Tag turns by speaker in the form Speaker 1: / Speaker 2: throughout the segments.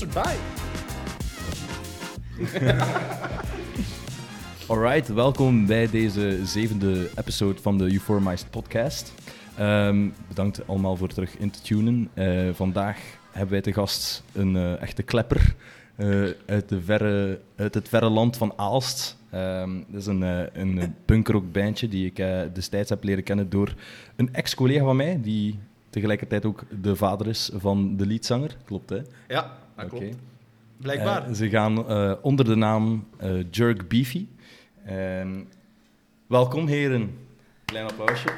Speaker 1: sponsored by.
Speaker 2: Alright, welkom bij deze zevende episode van de Euphormized podcast. Ehm, bedankt allemaal voor terug in te tunen. Eh, vandaag hebben wij te gast een eh, echte klepper eh, uit, de verre, uit het verre land van Aalst. Ehm, dat is een, uh, een punkrock bandje die ik destijds heb leren kennen door een ex-collega van mij, die tegelijkertijd ook de vader is van de leadzanger. Klopt, hè?
Speaker 1: Ja, dat klopt. Blijkbaar.
Speaker 2: ze gaan onder de naam Jerk Beefy. Ehm, welkom, heren. Klein applausje.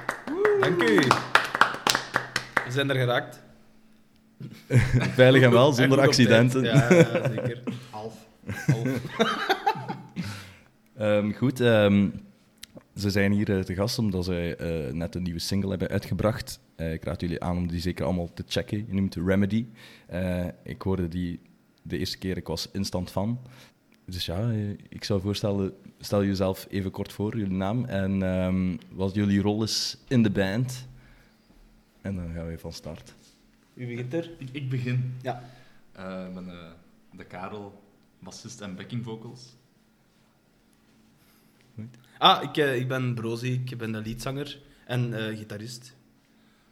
Speaker 1: Dank u. We zijn er geraakt.
Speaker 2: Veilig en wel, zonder accidenten.
Speaker 1: Ja, zeker. Half. Half.
Speaker 2: um, goed, um, ze zijn hier uh, te gast omdat zij uh, net een nieuwe single hebben uitgebracht. Uh, ik raad jullie aan om die zeker allemaal te checken. Je noemt Remedy. ik hoorde die de eerste keer, ik was instant fan. Dus ja, ik zou voorstellen, stel jezelf even kort voor, jullie naam en um, wat jullie rol is in de band. En dan gaan we van start.
Speaker 1: Wie begint er?
Speaker 3: Ik, ik begin.
Speaker 1: Ja.
Speaker 3: Uh, ik ben uh, de Karel, bassist en backing vocals.
Speaker 1: Ah, ik, uh, ik ben Brozi, ik ben de leadzanger en gitarist.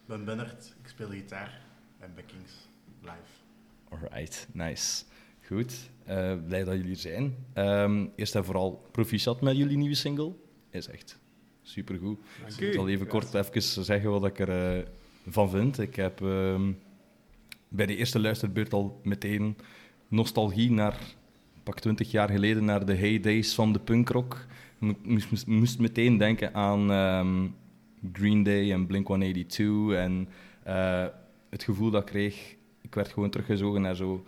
Speaker 4: Ik ben Bennert, ik speel gitaar en backings live.
Speaker 2: Alright, nice. Goed, uh, blij dat jullie er zijn. Um, eerst en vooral proficiat met jullie nieuwe single. Is echt supergoed.
Speaker 1: Dank
Speaker 2: ik zal even kort even zeggen wat ik ervan uh, van vind. Ik heb um, bij de eerste luisterbeurt al meteen nostalgie naar pak 20 jaar geleden naar de heydays van de punkrock. Ik moest, moest meteen denken aan um, Green Day en Blink 182 en uh, het gevoel dat ik kreeg. Ik werd gewoon teruggezogen naar zo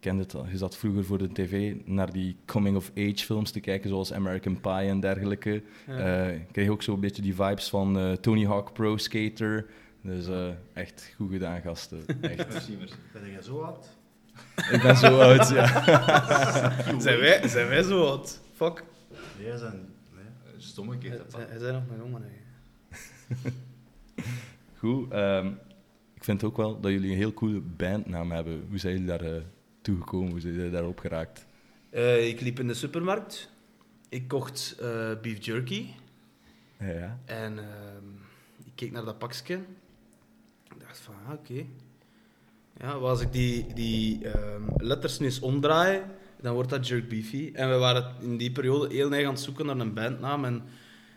Speaker 2: kende het al. Je zat vroeger voor de tv naar die coming-of-age films te kijken, zoals American Pie en dergelijke. Ja. Uh, ik kreeg ook zo'n beetje die vibes van uh, Tony Hawk Pro Skater. Dus echt goed gedaan, gasten. Echt.
Speaker 4: Ben jij zo oud?
Speaker 2: Ik ben zo oud, ja.
Speaker 1: zijn, wij, zijn wij zo oud? Fuck.
Speaker 4: Nee, zijn... Nee.
Speaker 3: Stomme keer.
Speaker 1: Hij zijn nog maar jongen,
Speaker 2: Goed. Um, ik vind ook wel dat jullie een heel coole bandnaam hebben. Hoe zijn jullie daar toegekomen? Hoe zijn jullie daarop geraakt?
Speaker 1: Uh, ik liep in de supermarkt. Ik kocht uh, beef jerky.
Speaker 2: Ja.
Speaker 1: En uh, ik keek naar dat pakje. Ik dacht van, ah, oké. Okay. Ja, als ik die, die um, letters nu eens omdraai, dan wordt dat jerk beefy. En we waren in die periode heel erg aan het zoeken naar een bandnaam. En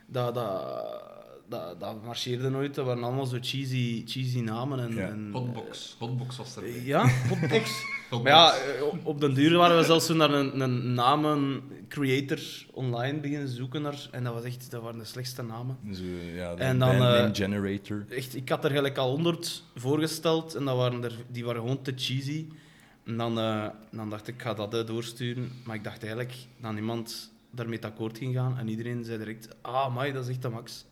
Speaker 1: dat, dat, dat, dat marcheerde nooit. Dat waren allemaal zo cheesy, cheesy namen. En,
Speaker 2: ja.
Speaker 1: en,
Speaker 3: hotbox. Hotbox was er.
Speaker 1: Ja, hotbox. maar ja, op den duur waren we zelfs zo naar een, een namen creator online beginnen zoeken naar. En dat was echt, dat waren de slechtste namen.
Speaker 2: Zo, ja, de
Speaker 1: en dan,
Speaker 2: uh, generator.
Speaker 1: Echt, ik had er gelijk al honderd voorgesteld en dat waren er, die waren gewoon te cheesy. En dan, uh, dan dacht ik, ik ga dat uh, doorsturen. Maar ik dacht eigenlijk dat niemand daarmee akkoord ging gaan. En iedereen zei direct, ah, mai, dat is echt de max.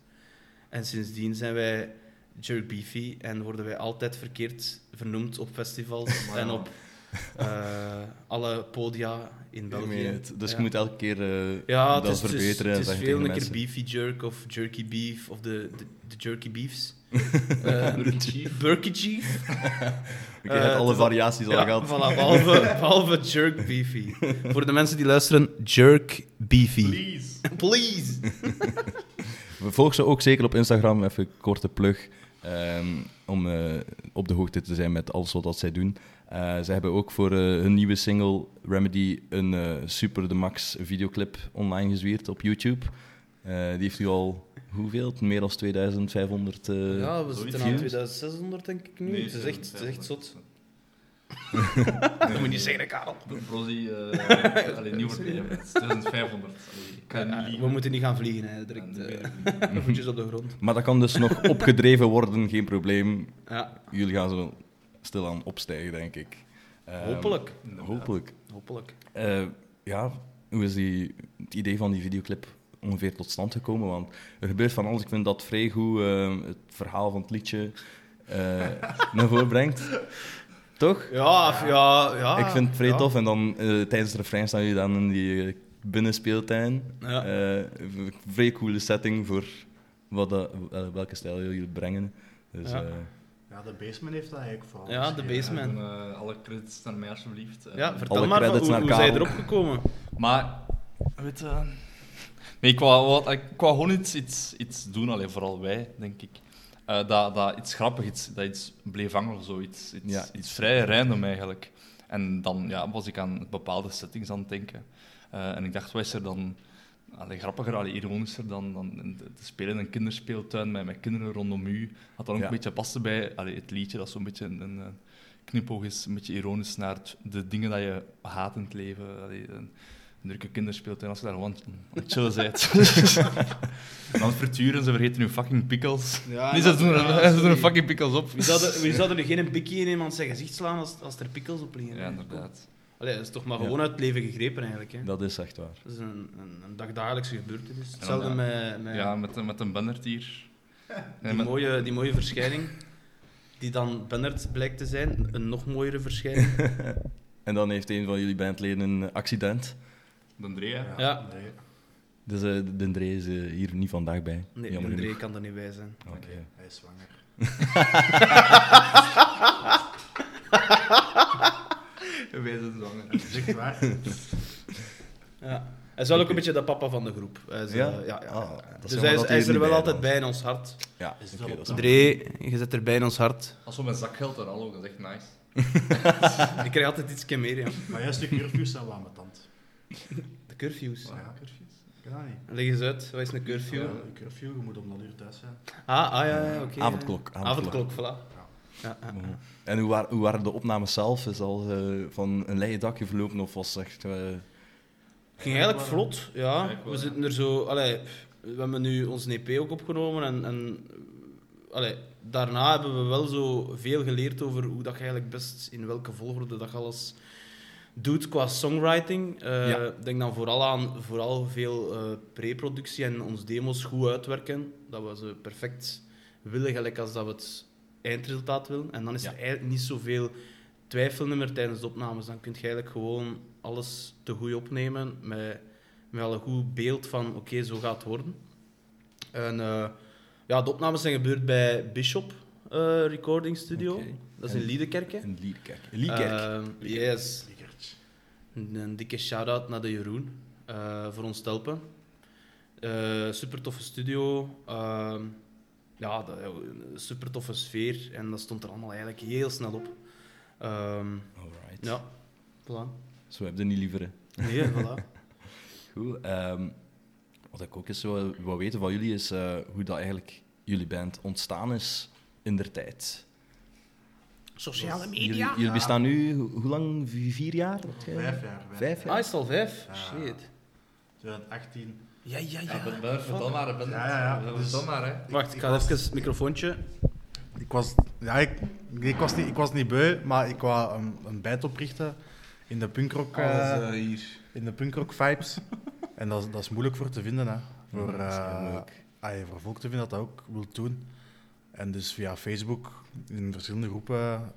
Speaker 1: En sindsdien zijn wij Jerk Beefy en worden wij altijd verkeerd vernoemd op festivals en op uh, alle podia in België.
Speaker 2: Het, dus ja. je moet elke keer uh,
Speaker 1: ja,
Speaker 2: dat
Speaker 1: is,
Speaker 2: verbeteren.
Speaker 1: Het is, het
Speaker 2: is
Speaker 1: veel een keer Beefy Jerk of Jerky Beef of de, de, de Jerky Beefs. Uh, Burky Chief.
Speaker 2: okay, je hebt alle variaties al
Speaker 1: ja,
Speaker 2: gehad.
Speaker 1: Voilà, behalve, behalve Jerk Beefy. Voor de mensen die luisteren, Jerk Beefy.
Speaker 3: Please.
Speaker 1: Please.
Speaker 2: Volg ze ook zeker op Instagram, even een korte plug, um, om uh, op de hoogte te zijn met alles wat zij doen. Uh, ze hebben ook voor hun nieuwe single Remedy een super de max videoclip online gezwierd op YouTube. die heeft u al hoeveel? Meer dan 2500
Speaker 1: Ja, we zitten aan 2600 denk ik nu.
Speaker 3: Nee,
Speaker 1: het, is echt, het is echt zot.
Speaker 3: dat
Speaker 1: moet je zeggen, Karel.
Speaker 3: Brozi, uh, alleen nieuw voor 2500.
Speaker 1: Ja, we moeten niet gaan vliegen, hè, direct. Uh, voetjes op de grond.
Speaker 2: Maar dat kan dus nog opgedreven worden, geen probleem.
Speaker 1: Ja.
Speaker 2: Jullie gaan zo stilaan opstijgen, denk ik.
Speaker 1: Um, hopelijk.
Speaker 2: Hopelijk.
Speaker 1: Hopelijk.
Speaker 2: Uh, ja, hoe is die, het idee van die videoclip ongeveer tot stand gekomen? Want er gebeurt van alles. Ik vind dat vrij goed uh, het verhaal van het liedje naar voren brengt. Toch?
Speaker 1: Ja, ja, ja.
Speaker 2: Ik vind het vrij
Speaker 1: ja.
Speaker 2: tof. En dan uh, tijdens het refrein staan jullie dan in die uh, binnenspeeltuin.
Speaker 1: Ja.
Speaker 2: Uh, vrij coole setting voor wat dat, welke stijl jullie brengen. Dus,
Speaker 1: ja.
Speaker 4: Ja, de Basement heeft dat eigenlijk vooral.
Speaker 1: Ja, de. Basement.
Speaker 3: Eh, alle credits naar mij, alsjeblieft. Eh,
Speaker 1: Ja, vertel
Speaker 2: Alle
Speaker 1: maar, hoe,
Speaker 2: naar
Speaker 1: hoe zij erop gekomen?
Speaker 3: Maar, weet je... Nee, ik wou, wat- ik wou gewoon iets, iets, iets doen, alleen vooral wij, denk ik. Eh, dat, dat iets grappig, iets, dat iets bleef hangen of zo. Iets,
Speaker 2: Ja.
Speaker 3: iets vrij random eigenlijk. En dan ja, was ik aan bepaalde settings aan het denken. Eh, en ik dacht, wat is er dan allee, grappiger, allee, ironischer dan, dan te spelen in een kinderspeeltuin met, met kinderen rondom u. Had dan ook
Speaker 2: Ja.
Speaker 3: een beetje passen bij allee, het liedje, dat zo'n beetje een, een eh, knipoog is, een beetje ironisch naar het- de dingen dat je haat in het leven. Allee, een, een drukke kinderspeeltuin, als je daar gewoon aan het chillen bent. en dan frituren, ze vergeten hun fucking pickles.
Speaker 1: Ja,
Speaker 3: nee, ze doen,
Speaker 1: ja,
Speaker 3: ze doen er fucking pickles op.
Speaker 1: Wie zou, er, wie zou er nu geen pikkie in iemand zijn gezicht slaan als, als er pikkels op liggen?
Speaker 3: Ja, inderdaad.
Speaker 1: Allee, dat is toch maar
Speaker 2: Ja.
Speaker 1: gewoon uit het leven gegrepen eigenlijk. Hè?
Speaker 2: Dat is echt waar.
Speaker 1: Dat is een, een, een dagdagelijkse gebeurtenis. Hetzelfde
Speaker 3: ja.
Speaker 1: met, met
Speaker 3: Ja, met, een- met een Bennert hier.
Speaker 1: die,
Speaker 3: met-
Speaker 1: mooie, die mooie verschijning. Die dan Bennert blijkt te zijn. Een nog mooiere verschijning.
Speaker 2: En dan heeft een van jullie bandleden een accident.
Speaker 3: De Andrea.
Speaker 1: Ja.
Speaker 4: Nee.
Speaker 2: Dus eh, de Dree is eh, hier niet vandaag bij.
Speaker 1: Nee,
Speaker 2: Jammer genoeg.
Speaker 1: kan er niet bij zijn.
Speaker 2: Oké.
Speaker 4: Hij is zwanger.
Speaker 3: Wij zijn zwanger.
Speaker 4: Dat is echt waar.
Speaker 1: Ja. Hij is wel ook een beetje de papa van de groep. Hij is,
Speaker 2: Ja?
Speaker 1: eh, ja, ja,
Speaker 2: Ah,
Speaker 1: Dus hij is, hij is
Speaker 2: er
Speaker 1: er wel
Speaker 2: bij
Speaker 1: altijd bij in ons hart.
Speaker 2: Ja,
Speaker 4: Is
Speaker 2: dat
Speaker 1: André, je zit er bij in ons hart.
Speaker 3: Als we met zakgeld en al ook, dat is echt nice.
Speaker 1: Ik krijg altijd iets meer, ja.
Speaker 4: Maar juist de curfews zijn wel met tand.
Speaker 1: De curfews.
Speaker 4: Ja. Dat niet.
Speaker 1: Leg eens uit, wat is een curfew?
Speaker 4: Ja, een curfew, je moet om dat uur thuis zijn.
Speaker 1: Ah, ah ja, ja oké.
Speaker 2: Avondklok,
Speaker 1: ja.
Speaker 2: avondklok.
Speaker 1: Avondklok, voilà. Ja, ja, ja.
Speaker 2: En hoe, waar, hoe waren de opnames zelf? Is al eh, van een leien dakje verlopen of was het echt... eh,
Speaker 1: ging eigenlijk vlot, ja. We
Speaker 3: ja.
Speaker 1: zitten er zo... Allee, we hebben nu ons EP ook opgenomen en... en allee, daarna hebben we wel zo veel geleerd over hoe dat je eigenlijk best... In welke volgorde dat je alles doet qua songwriting.
Speaker 2: Ja.
Speaker 1: Ik denk dan vooral aan vooral veel eh pre-productie en ons demos goed uitwerken. Dat we ze perfect willen, gelijk als dat we het eindresultaat willen. En dan is
Speaker 2: Ja.
Speaker 1: er eigenlijk niet zoveel twijfel meer tijdens de opnames. Dan kun je eigenlijk gewoon alles te goed opnemen met, met al een goed beeld van oké, zo gaat het worden. En eh, ja, de opnames zijn gebeurd bij Bishop Recording Studio. Dat is in Liedekerke.
Speaker 2: in
Speaker 1: yes. Een, dikke shout-out naar de Jeroen eh, voor ons helpen. Eh, super toffe studio. ehm, ja, super toffe sfeer. En dat stond er allemaal eigenlijk heel snel op. Ehm,
Speaker 2: Alright.
Speaker 1: ja, voilà.
Speaker 2: Zo heb je niet liever. hè.
Speaker 1: Nee, voilà.
Speaker 2: Goed. ehm, wat ik ook eens wil, wil weten van jullie is eh, hoe dat eigenlijk jullie band ontstaan is in der tijd.
Speaker 1: Sociale
Speaker 2: Jullie, jullie bestaan nu, ho- hoe lang? Vier jaar?
Speaker 4: Vijf jaar.
Speaker 2: Vijf
Speaker 1: Ah,
Speaker 2: jaar?
Speaker 1: is het al vijf?
Speaker 4: Ja.
Speaker 1: Shit.
Speaker 4: 2018.
Speaker 1: Ja, ja, ja.
Speaker 3: Ja, Bennert, vertel maar, hè, Bennert.
Speaker 4: Ja, ja, ja. Dus-
Speaker 3: maar, hè.
Speaker 1: Wacht, ik ga even het microfoontje.
Speaker 4: Ik was, ja, ik, ik, was niet, ik was niet beu, maar ik wou een, een band oprichten in de punkrock, eh,
Speaker 1: hier.
Speaker 4: in de punkrock vibes. en dat, is- dat is moeilijk voor te vinden, hè. Voor,
Speaker 2: Ja,
Speaker 4: eh,
Speaker 2: moeilijk.
Speaker 4: ah, voor volk te vinden dat dat ook wil doen. En dus via Facebook in verschillende groepen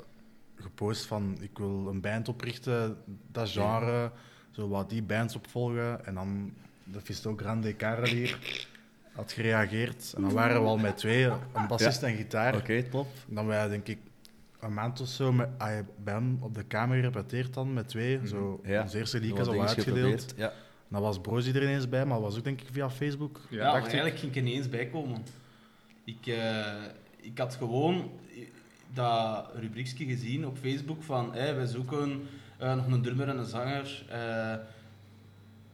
Speaker 4: gepost van ik wil een band oprichten, dat genre, zo wat die bands opvolgen. En dan de Fisto Grande Karel hier had gereageerd. En dan waren we al met twee, een bassist en gitaar.
Speaker 2: Oké, top.
Speaker 4: Dan wij denk ik een maand of zo met, ah, bij hem op de kamer gerepeteerd dan met twee. Zo,
Speaker 2: Ja.
Speaker 4: Ons eerste liedje
Speaker 2: dingetjes
Speaker 4: uitgedeeld.
Speaker 2: Ja.
Speaker 4: Dan was Brozy er ineens bij, maar dat was ook denk ik via Facebook.
Speaker 3: Ja,
Speaker 4: dacht
Speaker 1: maar
Speaker 4: ik.
Speaker 1: eigenlijk ging ik er niet eens bij komen. Ik, eh, ik had gewoon dat rubriekje gezien op Facebook van hey, wij zoeken eh, nog een drummer en een zanger eh,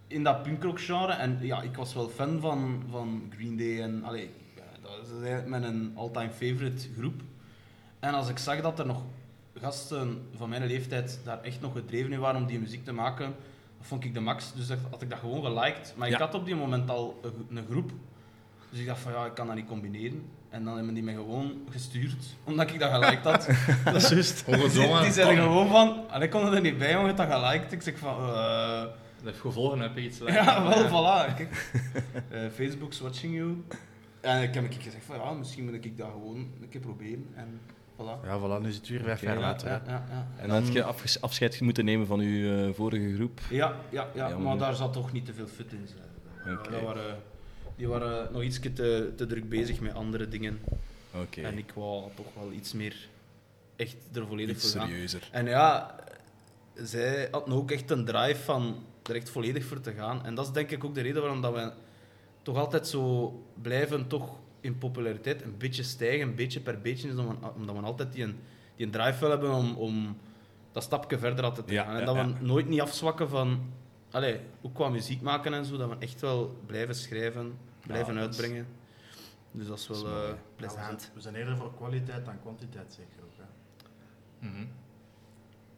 Speaker 1: in dat punkrock genre. En ja, ik was wel fan van, van Green Day en allee, dat is eigenlijk mijn all-time favorite groep. En als ik zag dat er nog gasten van mijn leeftijd daar echt nog gedreven in waren om die muziek te maken, vond ik de max. Dus dat had ik dat gewoon geliked. Maar ik had op die moment al een groep. Dus ik dacht van ja, ik kan dat niet combineren. En dan hebben die mij gewoon gestuurd, omdat ik dat geliked had.
Speaker 4: Dat is juist.
Speaker 3: Gewoon
Speaker 1: die, die zeiden gewoon van, en ik kon er niet bij, had dat geliked. Ik zeg van, eh,
Speaker 3: Dat heeft gevolgen, heb je iets
Speaker 1: ja, wel, voilà. Kijk, Eh, Facebook's watching you. En ik heb ik gezegd van, ja, misschien moet ik dat gewoon een keer proberen. En voilà.
Speaker 4: Ja, voilà, nu zit het weer vijf jaar
Speaker 1: Ja,
Speaker 4: later.
Speaker 1: ja, ja, ja.
Speaker 2: En dan had je afges- afscheid moeten nemen van uw eh, vorige groep.
Speaker 1: Ja, ja, ja,
Speaker 2: Ja,
Speaker 1: maar daar zat toch niet te veel fit in. Zijn. Dat waren, die waren nog iets te, te druk bezig met andere dingen.
Speaker 2: Oké,
Speaker 1: En ik wou toch wel iets meer echt er volledig
Speaker 2: iets
Speaker 1: voor gaan.
Speaker 2: serieuzer.
Speaker 1: En ja, zij hadden ook echt een drive van er echt volledig voor te gaan. En dat is denk ik ook de reden waarom dat we toch altijd zo blijven toch in populariteit een beetje stijgen, een beetje per beetje, is omdat we, omdat we altijd die, een, die een drive willen hebben om, om dat stapje verder te
Speaker 2: Ja,
Speaker 1: gaan. En
Speaker 2: ja,
Speaker 1: dat
Speaker 2: ja.
Speaker 1: we nooit niet afzwakken van, allee, ook qua muziek maken en zo, dat we echt wel blijven schrijven, blijven
Speaker 2: Ja,
Speaker 1: uitbrengen. Dus dat is wel eh
Speaker 4: Ja, we, zijn,
Speaker 1: plezant.
Speaker 4: we zijn eerder voor kwaliteit dan kwantiteit, zeker ook. Hè.
Speaker 3: Mhm.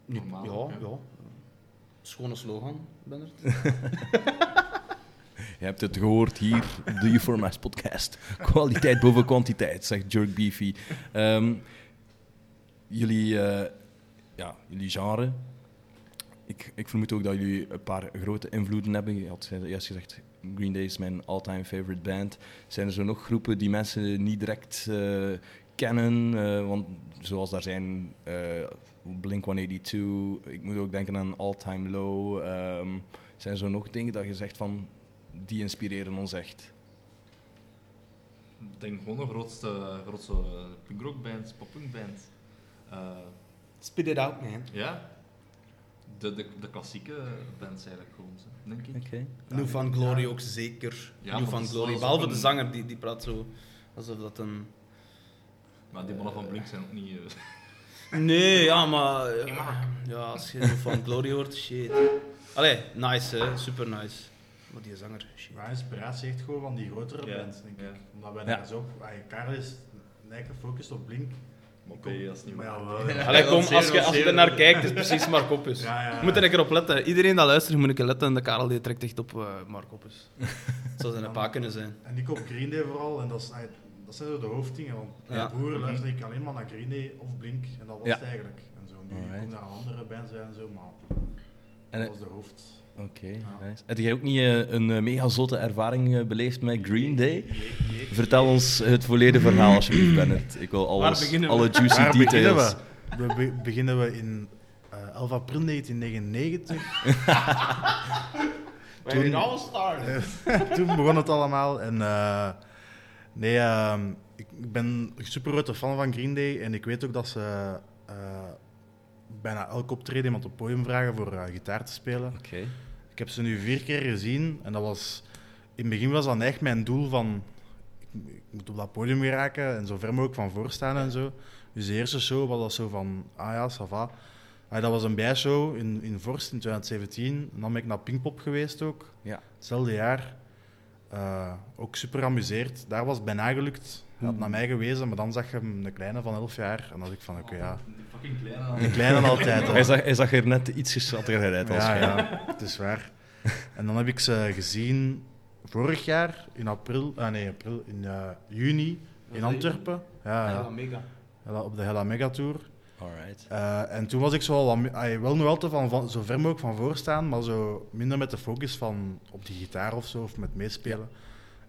Speaker 3: Normaal,
Speaker 1: ja,
Speaker 3: ja.
Speaker 1: ja. Schone slogan, Bennert.
Speaker 2: Je hebt het gehoord hier, de Uforma's podcast. Kwaliteit boven kwantiteit, zegt Jerk Beefy. Ehm, jullie, eh, ja, jullie genre. Ik, ik vermoed ook dat jullie een paar grote invloeden hebben. Je had juist gezegd, Green Day is mijn all-time favorite band. Zijn er zo nog groepen die mensen niet direct eh, kennen? Eh, want zoals daar zijn eh, Blink-182, ik moet ook denken aan All Time Low. Ehm, zijn er zo nog dingen dat je zegt van, die inspireren ons echt?
Speaker 3: Ik denk gewoon de grootste, grootste punkrockband, poppunkband. Eh
Speaker 1: Spit it out, man.
Speaker 3: ja, de, de, de klassieke bands eigenlijk gewoon, denk ik.
Speaker 2: Oké.
Speaker 1: New Van Glory ook zeker.
Speaker 3: Ja,
Speaker 1: New Van Glory. Behalve de zanger, die, die praat zo alsof dat een...
Speaker 3: Maar die mannen van Blink zijn ook niet... eh,
Speaker 1: Nee, ja, maar... eh, Ja, als je New Van Glory hoort, shit. Allee, nice, hè. Super nice. Maar die zanger, shit.
Speaker 4: Maar inspiratie echt gewoon van die grotere
Speaker 3: Ja,
Speaker 4: bands, denk
Speaker 3: ja.
Speaker 4: ik. Omdat wij
Speaker 2: Ja.
Speaker 4: daar zo... Karel is nek gefocust op Blink.
Speaker 3: Maar
Speaker 4: Kom.
Speaker 3: oké, dat is niet
Speaker 4: Maar ja,
Speaker 3: waar.
Speaker 4: wel, ja.
Speaker 1: Allee, kom,
Speaker 3: dat
Speaker 1: als je, als je er naar kijkt, is precies Mark Hoppus.
Speaker 4: Ja, ja, ja.
Speaker 1: Je moet er een keer op letten. Iedereen dat luistert, moet een keer letten. En de Karel die trekt echt op eh Mark Hoppus. Het zou zijn een pa kunnen zijn.
Speaker 4: En ik op Green Day vooral, en dat, is, dat zijn zo de hoofddingen. Want
Speaker 1: Ja.
Speaker 4: ja. vroeger luisterde ik alleen maar naar Green Day of Blink, en dat was
Speaker 2: Ja.
Speaker 4: het eigenlijk. En zo, nu
Speaker 2: Alright.
Speaker 4: komt daar andere bands bij en zo, maar
Speaker 2: En,
Speaker 4: dat
Speaker 2: eh,
Speaker 4: was de hoofd.
Speaker 2: Oké,
Speaker 4: Ja.
Speaker 2: nice. Heb jij ook niet eh, een eh, mega zotte ervaring eh, beleefd met Green Day?
Speaker 4: Je-
Speaker 2: Vertel ons het volledige verhaal alsjeblieft, Bennett. Ik wil alles, alle juicy
Speaker 4: Waar beginnen
Speaker 2: details.
Speaker 4: we? We be- beginnen we in eh 11 april 1999.
Speaker 1: When it all.
Speaker 4: Toen begon het allemaal. En eh, nee, ehm, ik ik ben super grote fan van Green Day. En ik weet ook dat ze eh, bijna elk optreden iemand op het podium vragen voor eh, gitaar te spelen.
Speaker 2: Oké.
Speaker 4: Ik heb ze nu vier keer gezien. En dat was... In het begin was dat echt mijn doel van... Ik, ik moet op dat podium geraken en zo ver mogelijk van voor staan en zo. Dus de eerste show was dat zo van... Ah ja, ça va. Ah, dat was een bijshow in, in Vorst in 2017. En dan ben ik naar Pinkpop geweest ook.
Speaker 2: Ja.
Speaker 4: Hetzelfde jaar. Eh, ook super geamuseerd. Daar was bijna gelukt. Hij had naar mij gewezen, maar dan zag je hem, een kleine van 11 jaar. En dan dacht ik van, oké, ja.
Speaker 3: Fucking kleine...
Speaker 4: De kleine altijd.
Speaker 2: Hij zag, hij zag er net iets geschattiger uit als
Speaker 4: Ja, ja, het is waar. En dan heb ik ze gezien vorig jaar in april, ah nee, april, in eh, juni in Antwerpen. Ja,
Speaker 1: Ja, mega.
Speaker 4: Op de Hella Mega Tour.
Speaker 2: Alright.
Speaker 4: Eh, en toen was ik zo mi- ah, wel nog altijd van, van zo ver mogelijk van voor staan, maar zo minder met de focus van op die gitaar of zo, of met meespelen.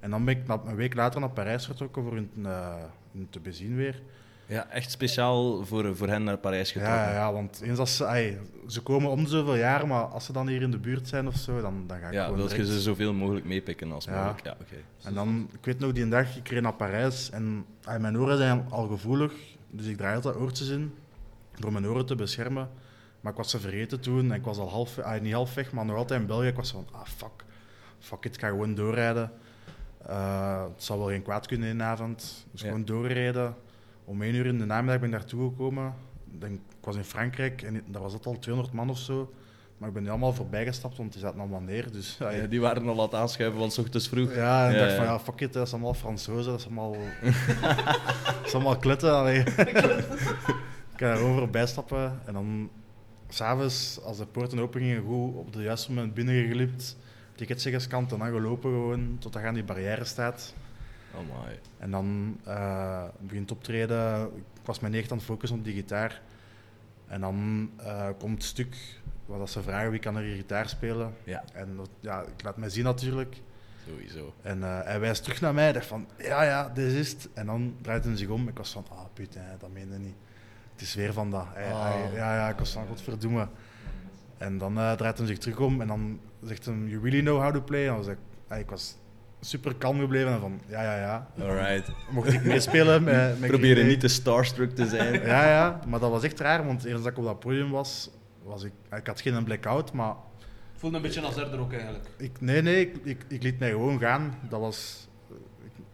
Speaker 4: En dan ben ik na- een week later naar Parijs vertrokken voor hun, eh, hun te bezien weer.
Speaker 2: Ja, echt speciaal voor, voor hen naar Parijs getrokken.
Speaker 4: Ja, ja, want eens als ze, ze komen om zoveel jaar, maar als ze dan hier in de buurt zijn of zo, dan, dan ga ik
Speaker 2: Ja,
Speaker 4: gewoon
Speaker 2: wil je ze zoveel mogelijk meepikken als
Speaker 4: Ja.
Speaker 2: mogelijk. Ja, oké.
Speaker 4: En dan, ik weet nog, die dag, ik reed naar Parijs en mijn oren zijn al gevoelig, dus ik draai altijd oortjes in, voor mijn oren te beschermen. Maar ik was ze vergeten toen en ik was al half, niet half weg, maar nog altijd in België. Ik was van, ah fuck, fuck it, ik ga gewoon doorrijden. Eh, het zal wel geen kwaad kunnen in de avond. Dus
Speaker 2: Ja.
Speaker 4: gewoon doorrijden. Om één uur in de namiddag ben ik naartoe gekomen. Ik Denk, ik was in Frankrijk en daar was het al 200 man of zo. Maar ik ben nu allemaal voorbij gestapt, want die zaten allemaal neer. Dus,
Speaker 2: Ja, die waren al aan het aanschuiven, want 's ochtends vroeg.
Speaker 4: ja, en ik dacht van
Speaker 2: ja.
Speaker 4: fuck it, dat is allemaal Fransozen, dat is allemaal, dat is allemaal kletten. Ik kan daarover voorbij stappen en dan s'avonds, als de poorten open gingen, goed op het juiste moment binnengeglipt, tickets gescand en dan gelopen gewoon tot je aan die barrière staat.
Speaker 2: Oh my.
Speaker 4: En dan eh begint optreden. Ik was mijn echt aan het focussen op die gitaar. En dan eh, komt het stuk waar dat ze vragen wie kan er hier gitaar spelen.
Speaker 2: Ja,
Speaker 4: En dat, ja, ik laat mij zien natuurlijk.
Speaker 2: sowieso.
Speaker 4: En eh, hij wijst terug naar mij. dacht van, ja, ja, dit is het. En dan draait hij zich om. Ik was van, ah, putain, dat meende niet. Het is weer van dat. Hij-
Speaker 2: Oh.
Speaker 4: hij- ja, ja, ik was van, godverdomme. En dan eh, draait hij zich terug om. En dan zegt hij, you really know how to play? En dan was ik, ah, ik was super kalm gebleven en van, ja, ja, ja.
Speaker 2: Alright.
Speaker 4: Mocht ik meespelen met, met
Speaker 2: Proberen
Speaker 4: Green
Speaker 2: niet te starstruck te zijn.
Speaker 4: Ja, ja, maar dat was echt raar, want eerst dat ik op dat podium was, was ik... Ik had geen blackout, maar
Speaker 1: voelde een beetje als er ook eigenlijk.
Speaker 4: ik, nee, nee, ik, ik, ik liet mij gewoon gaan. Dat was...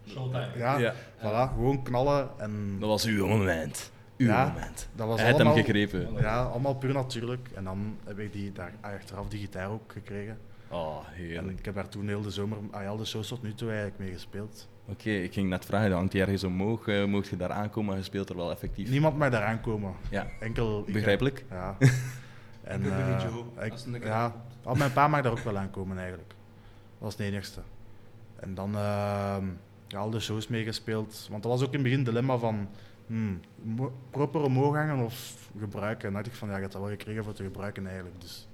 Speaker 3: Showtime.
Speaker 4: Ja,
Speaker 2: Ja.
Speaker 4: voilà, gewoon knallen en...
Speaker 2: Dat was uw moment. Uw
Speaker 4: Ja.
Speaker 2: moment.
Speaker 4: Dat was
Speaker 2: Hij had hem
Speaker 4: allemaal-
Speaker 2: gegrepen.
Speaker 4: Ja, allemaal puur natuurlijk. En dan heb ik die daar achteraf die gitaar ook gekregen.
Speaker 2: Oh,
Speaker 4: En
Speaker 2: heerlijk.
Speaker 4: ik heb daar toen heel de zomer, ah, al de shows tot nu toe eigenlijk mee gespeeld.
Speaker 2: Oké, ik ging net vragen, hangt die ergens omhoog? Eh mocht je daar aankomen, maar je speelt er wel effectief?
Speaker 4: Niemand mag daar aankomen.
Speaker 2: Ja,
Speaker 4: Enkel ik.
Speaker 2: begrijpelijk.
Speaker 4: Ja. En, eh, ik-
Speaker 1: keer
Speaker 4: ja, al mijn pa mag daar ook wel aankomen eigenlijk. Dat was de enigste. En dan ehm, ja, al de shows meegespeeld. Want dat was ook in het begin het dilemma van hmm, proper omhoog hangen of gebruiken. En dan dacht ik van ja, je hebt dat wel gekregen voor te gebruiken eigenlijk. Dus,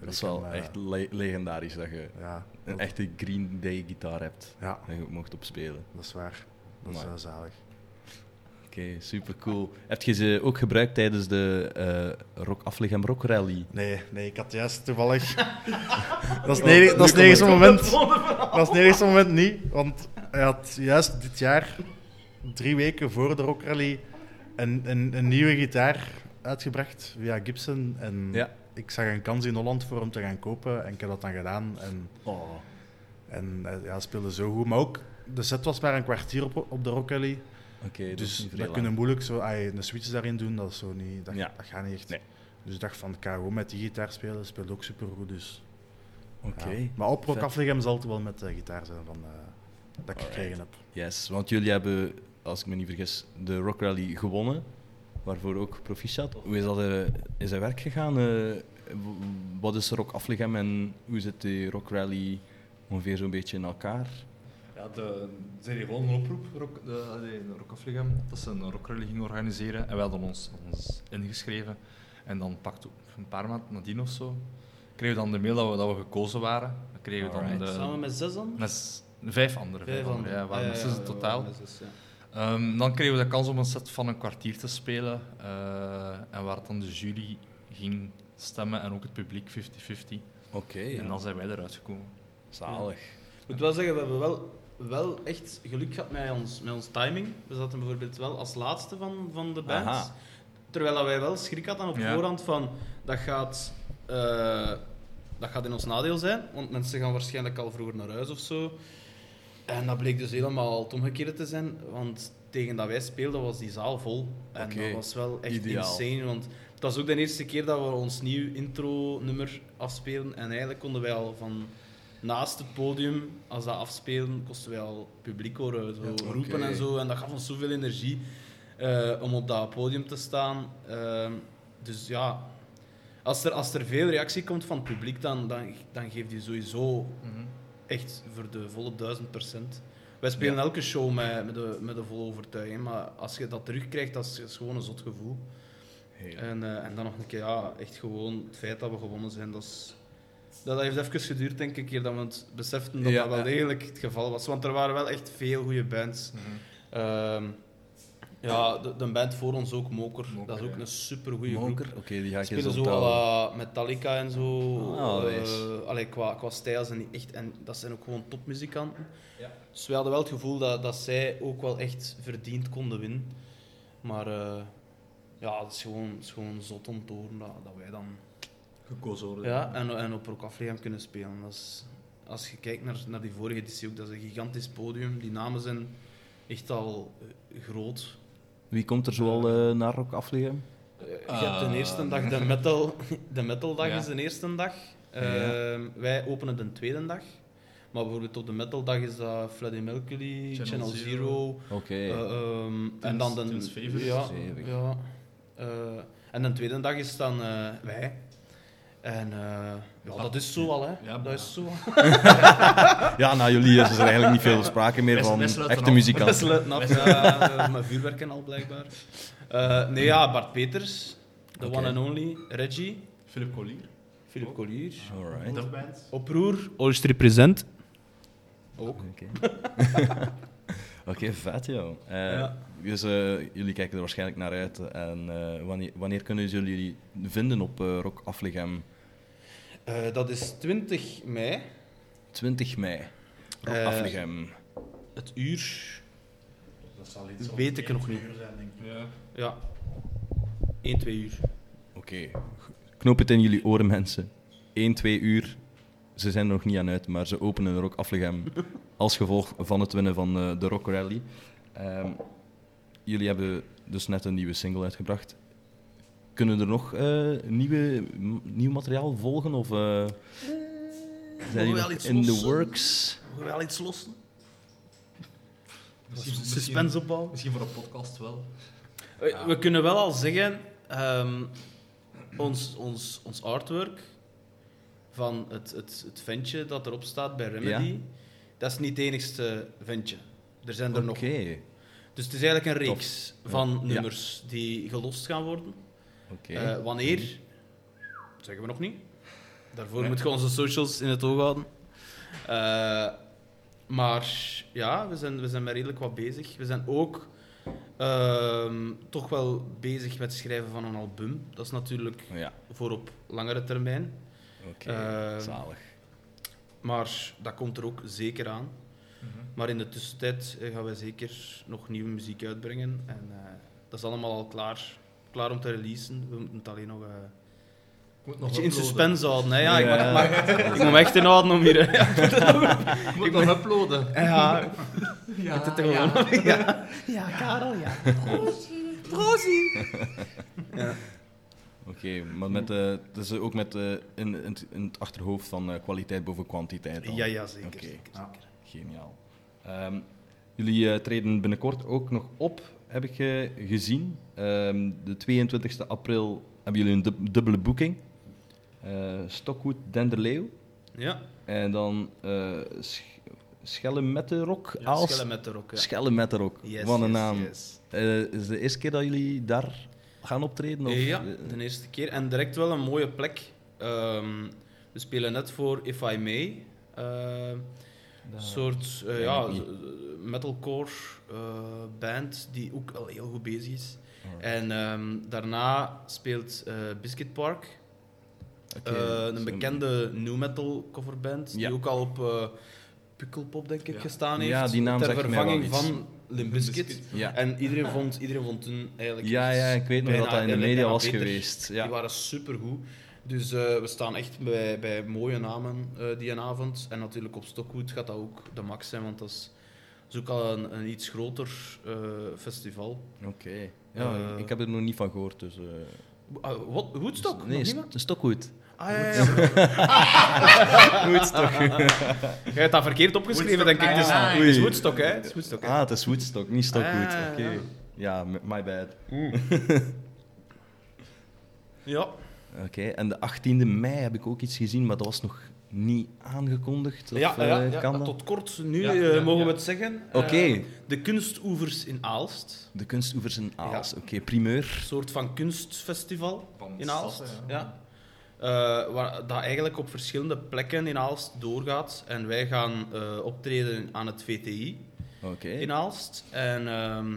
Speaker 2: Dat is wel
Speaker 4: eh,
Speaker 2: echt le- legendarisch dat je
Speaker 4: Ja,
Speaker 2: een echte Green Day gitaar hebt
Speaker 4: ja,
Speaker 2: en je mocht opspelen.
Speaker 4: dat is waar. Dat is eh, zalig.
Speaker 2: Oké, super cool. Heb je ze ook gebruikt tijdens de eh rock Aflegem Rock Rally?
Speaker 4: Nee, nee, ik had juist toevallig. dat is het enige- moment. Dat is het moment niet, want hij had juist dit jaar, drie weken voor de Rock Rally, een, een, een nieuwe gitaar uitgebracht via Gibson. En
Speaker 2: Ja.
Speaker 4: ik zag een kans in Holland voor hem te gaan kopen en ik heb dat dan gedaan. En,
Speaker 2: Oh.
Speaker 4: en eh, ja, hij speelde zo goed. Maar ook, de set was maar een kwartier op, op de Rock Rally. Dus dat kunnen moeilijk zo, ah, een switch daarin doen, dat is zo niet, dat,
Speaker 2: Ja.
Speaker 4: dat gaat niet echt.
Speaker 2: Nee.
Speaker 4: Dus ik dacht van, ik ga gewoon met die gitaar spelen, speelt ook super goed. Dus.
Speaker 2: Oké,
Speaker 4: Ja. Maar op Rock zal het wel met de gitaar zijn van, eh, dat ik
Speaker 2: Alright.
Speaker 4: gekregen heb.
Speaker 2: yes. Want jullie hebben, als ik me niet vergis, de Rock Rally gewonnen, waarvoor ook proficiat. Hoe is dat, eh, is dat werk gegaan? Eh, w- wat is Rock Aflegem en hoe zit die Rock Rally ongeveer zo'n beetje in elkaar?
Speaker 3: Ja, de, ze deden gewoon een oproep, rock, de, de Rock Afligem, dat ze een rockrally gingen organiseren. En we hadden ons, ons ingeschreven. En dan pakte een paar maanden nadien of zo, kregen we dan de mail dat we, dat we gekozen waren. Dan kregen we dan de,
Speaker 1: Samen met zes dan?
Speaker 3: met vijf anderen.
Speaker 1: Vijf
Speaker 3: anderen,
Speaker 1: anderen.
Speaker 3: Ja, we waren
Speaker 1: Ja,
Speaker 3: met zes
Speaker 1: ja,
Speaker 3: in totaal.
Speaker 1: waren met zes, ja.
Speaker 3: Ehm, dan kregen we de kans om een set van een kwartier te spelen. eh, en waar dan de jury ging stemmen en ook het publiek 50-50.
Speaker 2: Oké,
Speaker 3: En dan zijn wij eruit gekomen.
Speaker 2: zalig.
Speaker 1: Ik moet wel zeggen, we hebben wel, wel echt geluk gehad met ons, met ons timing. We zaten bijvoorbeeld wel als laatste van, van de band.
Speaker 2: Aha.
Speaker 1: Terwijl dat wij wel schrik hadden op
Speaker 3: Ja.
Speaker 1: voorhand van dat gaat, eh, dat gaat in ons nadeel zijn, want mensen gaan waarschijnlijk al vroeger naar huis of zo. En dat bleek dus helemaal het omgekeerde te zijn, want tegen dat wij speelden was die zaal vol. En dat was wel echt
Speaker 2: Ideaal.
Speaker 1: insane, want het was ook de eerste keer dat we ons nieuw intro-nummer afspelen. En eigenlijk konden wij al van naast het podium, als dat afspelen, kosten wij al publiek horen zo
Speaker 2: Ja,
Speaker 1: roepen en zo. En dat gaf ons zoveel energie eh, om op dat podium te staan. Ehm, dus ja, als er, als er veel reactie komt van het publiek, dan, dan, dan geeft die sowieso echt voor de volle duizend procent. Wij spelen
Speaker 2: Ja.
Speaker 1: elke show met, met, de, met de volle overtuiging, maar als je dat terugkrijgt, dat is, is gewoon een zot gevoel. En, eh, en dan nog een keer, ja, echt gewoon het feit dat we gewonnen zijn, dat is... Dat heeft even geduurd, denk ik, een keer dat we het beseften dat
Speaker 2: Ja,
Speaker 1: dat wel degelijk het geval was. Want er waren wel echt veel goede bands. Ehm, ja, de, de band voor ons ook, Moker.
Speaker 3: Moker,
Speaker 1: dat is ook
Speaker 3: ja.
Speaker 1: een super goede groep.
Speaker 2: Moker? Oké, die ga ik eens
Speaker 1: Spelen zo la Metallica en zo.
Speaker 2: Wijs.
Speaker 1: allee, qua, qua stijl zijn die echt... En dat zijn ook gewoon topmuzikanten.
Speaker 2: Ja.
Speaker 1: Dus we hadden wel het gevoel dat, dat zij ook wel echt verdiend konden winnen. Maar eh, ja, het is gewoon, het is gewoon zot om te horen dat, dat wij dan...
Speaker 3: Gekozen worden.
Speaker 1: Ja, en, en op Rock Afligem kunnen spelen. Dat is, als je kijkt naar, naar die vorige editie ook, dat is een gigantisch podium. Die namen zijn echt al eh, groot.
Speaker 2: Wie komt er zoal eh, naar Rock Aflegem?
Speaker 1: Eh, Je hebt de
Speaker 3: Ah.
Speaker 1: eerste dag, de metal, de metaldag
Speaker 3: Ja.
Speaker 1: is de eerste dag.
Speaker 2: Ja.
Speaker 1: Ehm, wij openen de tweede dag. Maar bijvoorbeeld op de metaldag is dat Freddie Mercury, Channel,
Speaker 3: Channel
Speaker 1: Zero.
Speaker 3: Zero.
Speaker 2: Oké.
Speaker 1: eh, ehm, en dan de... Ja, ja. Eh, en de tweede dag is dan eh, wij. En eh, ja, dat is zo al, hè.
Speaker 3: Ja,
Speaker 1: dat is zo.
Speaker 2: Ja, na jullie is er eigenlijk niet veel sprake meer van echte muzikanten.
Speaker 1: sluiten af ja, eh, met vuurwerken al, blijkbaar. Eh, nee, ja, Bart Peters, the one and only. Reggie,
Speaker 3: Philip Collier.
Speaker 1: Philip Collier.
Speaker 2: Alright.
Speaker 3: De band.
Speaker 1: Oproer, Oost Present. Ook.
Speaker 2: Oké. Oké, vet joh. Eh,
Speaker 1: Ja.
Speaker 2: Dus eh, jullie kijken er waarschijnlijk naar uit. En eh, wanneer, wanneer kunnen jullie vinden op eh, Rock Aflegem?
Speaker 1: Eh, dat is 20 mei.
Speaker 2: 20 mei. Rock Afligem.
Speaker 1: Het uur,
Speaker 4: Dat zal iets
Speaker 1: Weet ik nog niet.
Speaker 4: twee uur zijn, denk ik.
Speaker 3: Ja.
Speaker 1: ja, 1, 2 uur.
Speaker 2: Oké. Knoop het in jullie oren, mensen. 1, 2 uur. Ze zijn er nog niet aan uit, maar ze openen Rock Afligem als gevolg van het winnen van eh, de Rock Rally. Ehm, jullie hebben dus net een nieuwe single uitgebracht. Kunnen er nog eh, nieuwe, nieuw materiaal volgen? Of eh, zijn in the works?
Speaker 1: Mogen we wel iets lossen?
Speaker 3: Misschien,
Speaker 1: Suspense opbouwen?
Speaker 3: Misschien voor een podcast wel.
Speaker 1: We, we kunnen wel al zeggen, ehm, ons, ons, ons artwork van het, het, het ventje dat erop staat bij Remedy, dat is niet het enigste ventje. Er zijn er
Speaker 2: Oké.
Speaker 1: nog. Dus het is eigenlijk een reeks van
Speaker 2: Ja.
Speaker 1: nummers die gelost gaan worden. Eh, wanneer? Zeggen we nog niet. Daarvoor moeten we onze socials in het oog houden. Eh, maar ja, we zijn, we zijn met redelijk wat bezig. We zijn ook ehm, toch wel bezig met het schrijven van een album. Dat is natuurlijk
Speaker 2: Ja,
Speaker 1: voor op langere termijn.
Speaker 2: oké.
Speaker 1: Eh,
Speaker 2: Zalig.
Speaker 1: Maar dat komt er ook zeker aan. Maar in de tussentijd eh, gaan wij zeker nog nieuwe muziek uitbrengen. En eh, dat is allemaal al klaar, klaar om te releasen. We moeten het alleen nog... eh,
Speaker 3: Ik moet
Speaker 1: Een
Speaker 3: nog
Speaker 1: beetje in suspense houden. Hè? Ja, ik,
Speaker 2: Ja.
Speaker 1: mag, mag- ik moet me echt inhouden om hier... Ja,
Speaker 3: Ik moet nog uploaden.
Speaker 1: ja,
Speaker 3: Ja,
Speaker 1: gewoon... Ja. ja, Karel, ja. Rosie. Ja.
Speaker 2: Oké, maar met, eh dus ook met eh, in, in, het- in het achterhoofd van eh, kwaliteit boven kwantiteit. dan.
Speaker 1: Ja, ja, zeker.
Speaker 2: Oké.
Speaker 1: zeker,
Speaker 4: Ja.
Speaker 1: zeker.
Speaker 2: Geniaal. Ehm, jullie eh, treden binnenkort ook nog op, heb ik eh, gezien. Ehm, de 22e april hebben jullie een dub- dubbele boeking. Eh Stockwood Denderleeuw.
Speaker 1: Ja,
Speaker 2: En dan Sch Schellen met de
Speaker 1: ja
Speaker 2: Aalst.
Speaker 1: schellen met de rok. Ja.
Speaker 2: Schellen met de Rok.
Speaker 1: Yes,
Speaker 2: Wat een
Speaker 1: yes,
Speaker 2: naam.
Speaker 1: yes.
Speaker 2: Is de eerste keer dat jullie daar gaan optreden? Of,
Speaker 1: ja, de eerste keer. En direct wel een mooie plek. Ehm, we spelen net voor If I May. Een soort eh, ja, metalcore eh, band die ook al heel goed bezig is. En ehm, daarna speelt eh, Biscuit Park,
Speaker 2: Oké,
Speaker 1: een bekende new metal coverband, die
Speaker 2: Ja.
Speaker 1: ook al op eh Pukkelpop denk ik
Speaker 3: Ja.
Speaker 1: gestaan heeft.
Speaker 2: Ja, die naam
Speaker 1: ter
Speaker 2: zegt mij
Speaker 1: vervanging van Limp Bizkit.
Speaker 2: Ja.
Speaker 1: En iedereen vond, iedereen vond toen eigenlijk...
Speaker 2: Ja, ja, ik weet nog dat dat in de media was geweest. Ja.
Speaker 1: Die waren supergoed. Dus eh, we staan echt bij, bij mooie namen eh, die een avond. En natuurlijk op Stockwood gaat dat ook de max zijn, want dat is, dat is ook al een, een iets groter eh, festival.
Speaker 2: Oké. Ja, ik heb er nog niet van gehoord. Dus, eh,
Speaker 1: Uh, wat? Woodstock?
Speaker 2: nee, St-? Stockwood.
Speaker 1: Ah, ja, ja, ja. Woodstock. Jij hebt dat verkeerd opgeschreven, denk ik. Het is,
Speaker 3: Ah, ja.
Speaker 1: het is Woodstock, hè? Het is Woodstock, hè?
Speaker 2: Ah, het is Woodstock, niet Stockwood.
Speaker 1: Ah, ja,
Speaker 2: Oké.
Speaker 1: ja.
Speaker 2: My bad.
Speaker 1: Ja.
Speaker 2: Oké, en de 18e mei heb ik ook iets gezien, maar dat was nog niet aangekondigd. Of,
Speaker 1: ja,
Speaker 2: eh,
Speaker 1: ja, ja,
Speaker 2: kan dat?
Speaker 1: tot kort nu
Speaker 3: Ja,
Speaker 1: eh,
Speaker 3: ja,
Speaker 1: mogen
Speaker 3: ja.
Speaker 1: we het zeggen.
Speaker 2: Oké.
Speaker 1: Eh, de kunstoevers in Aalst.
Speaker 2: De kunstoevers in Aalst.
Speaker 1: Ja.
Speaker 2: Oké, primeur.
Speaker 1: Een soort van kunstfestival
Speaker 3: Van
Speaker 1: in Aalst. Ja. Eh, waar, dat eigenlijk op verschillende plekken in Aalst doorgaat. En wij gaan eh, optreden aan het VTI
Speaker 2: Oké.
Speaker 1: in Aalst. En ehm,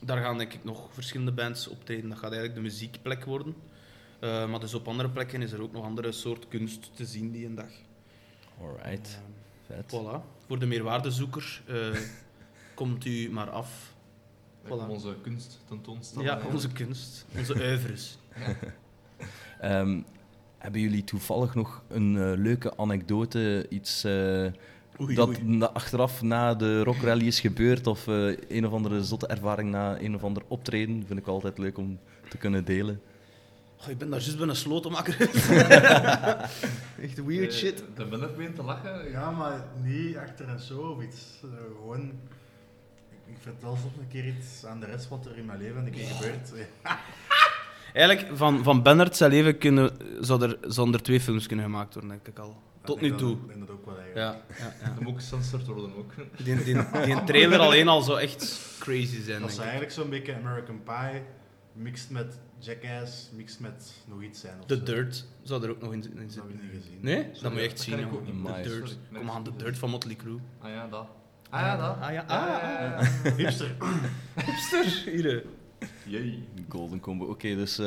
Speaker 1: daar gaan denk ik nog verschillende bands optreden. Dat gaat eigenlijk de muziekplek worden. Eh, maar dus op andere plekken is er ook nog andere soort kunst te zien die een dag.
Speaker 2: Alright.
Speaker 1: Ehm,
Speaker 2: Vet.
Speaker 1: voilà. Voor de meerwaardezoeker eh, komt u maar af.
Speaker 3: Voilà. Onze kunst tentoonstelling.
Speaker 1: Ja, onze kunst, onze oeuvres.
Speaker 2: Ehm, hebben jullie toevallig nog een eh, leuke anekdote, iets eh,
Speaker 1: Oei,
Speaker 2: dat
Speaker 1: oei.
Speaker 2: na- achteraf na de rockrally is gebeurd, of eh, een of andere zotte ervaring na een of ander optreden? Vind ik altijd leuk om te kunnen delen.
Speaker 1: Oh, ik ben daar juist bij een slotenmaker. Echt weird
Speaker 3: Eh,
Speaker 1: shit.
Speaker 3: Daar ben ik weer te lachen.
Speaker 4: Ja, maar niet achter een show of iets. Eh, gewoon... Ik, ik vertel soms een keer iets aan de rest wat er in mijn leven een keer gebeurt. Ja.
Speaker 1: Eigenlijk, van, van Bennert zijn leven kunnen, zou, er, zou er twee films kunnen gemaakt worden, denk ik al. Tot nu toe.
Speaker 4: Ik denk dat ook wel eigenlijk.
Speaker 1: Ja, ja, ja.
Speaker 3: Dat moet ook gecensureerd worden ook.
Speaker 1: Die, die, die trailer alleen al zou echt crazy zijn,
Speaker 4: Dat
Speaker 1: ik.
Speaker 4: eigenlijk zo'n beetje American Pie mixed met Jackass, mixed met nog iets zijn. of
Speaker 1: The
Speaker 4: zo.
Speaker 1: Dirt zou er ook nog in, in
Speaker 4: Dat heb
Speaker 1: zitten.
Speaker 4: ik niet gezien.
Speaker 1: Nee? Dat moet je echt zien,
Speaker 3: ook niet.
Speaker 1: The
Speaker 2: Amai.
Speaker 1: Dirt.
Speaker 3: Sorry,
Speaker 1: Kom aan, The Dirt van Motley Crue.
Speaker 3: Ah ja, dat. Ah ja, dat.
Speaker 1: Ah ja, ah,
Speaker 3: ja, ja,
Speaker 1: ah,
Speaker 3: ja.
Speaker 4: Hipster.
Speaker 1: Hipster, hier.
Speaker 3: Jee.
Speaker 2: Golden combo. Oké, dus eh,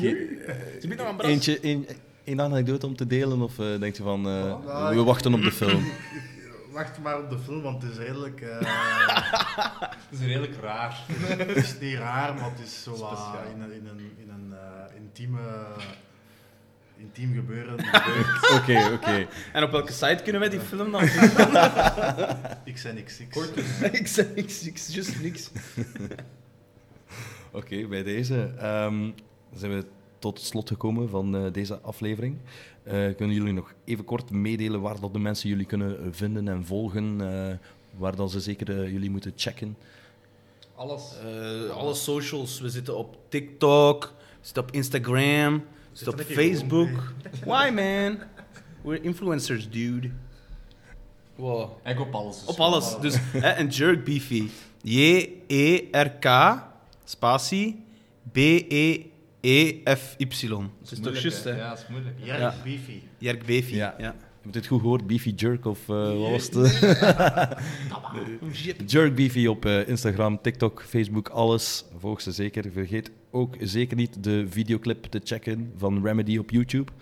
Speaker 1: Ze biedt nog een bras.
Speaker 2: eentje, een, een anekdote om te delen, of eh denkt je van, eh,
Speaker 4: Nou,
Speaker 2: we wachten op de film?
Speaker 4: wacht maar op de film, want het is redelijk... eh,
Speaker 3: Het is redelijk raar.
Speaker 4: het is niet raar, maar het is zo in een, in een, in een eh, intieme... Intiem gebeuren.
Speaker 2: Oké, oké.
Speaker 1: En op welke site kunnen wij die film dan?
Speaker 4: XNXX.
Speaker 1: ik zeg niks, niks, just niks.
Speaker 2: Oké, bij deze ehm, zijn we tot het slot gekomen van eh, deze aflevering. Eh, kunnen jullie nog even kort meedelen waar dat de mensen jullie kunnen vinden en volgen? eh, waar dan ze zeker jullie moeten checken?
Speaker 3: Alles.
Speaker 1: Eh, alle socials. We zitten op TikTok, we zitten op Instagram, we zitten op Facebook. Why, man? We're influencers, dude. Wow.
Speaker 3: Ik op alles. dus
Speaker 1: Op alles. Dus, hè, en Jerk Beefy. J-E-R-K, spatie, B-E-E-F-Y. Dat is toch juist, hè?
Speaker 3: Ja, dat is moeilijk.
Speaker 4: Ja. beefy.
Speaker 1: Jerk Beefy.
Speaker 2: Ja.
Speaker 1: Ja.
Speaker 2: Heb je het goed gehoord? Beefy Jerk of eh, wat was het? Jerk Beefy op eh, Instagram, TikTok, Facebook, alles. Volg ze zeker. Vergeet ook zeker niet de videoclip te checken van Remedy op YouTube.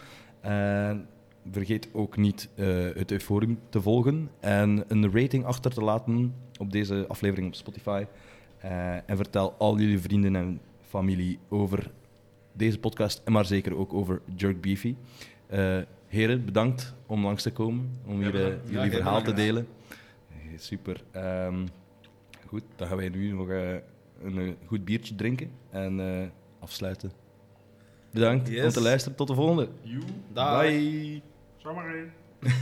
Speaker 2: En vergeet ook niet eh, het Euphorum te volgen en een rating achter te laten op deze aflevering op Spotify. Eh, en vertel al jullie vrienden en familie over deze podcast en maar zeker ook over Jerk Beefy. Eh, heren, bedankt om langs te komen, om hier eh, jullie
Speaker 1: Ja,
Speaker 2: verhaal te delen. Eh, Super. Ehm, goed, dan gaan wij nu nog een goed biertje drinken en eh, afsluiten. Bedankt om
Speaker 1: Yes.
Speaker 2: te luisteren. Tot de volgende.
Speaker 1: Dag.
Speaker 2: Bye.
Speaker 1: Zomaar.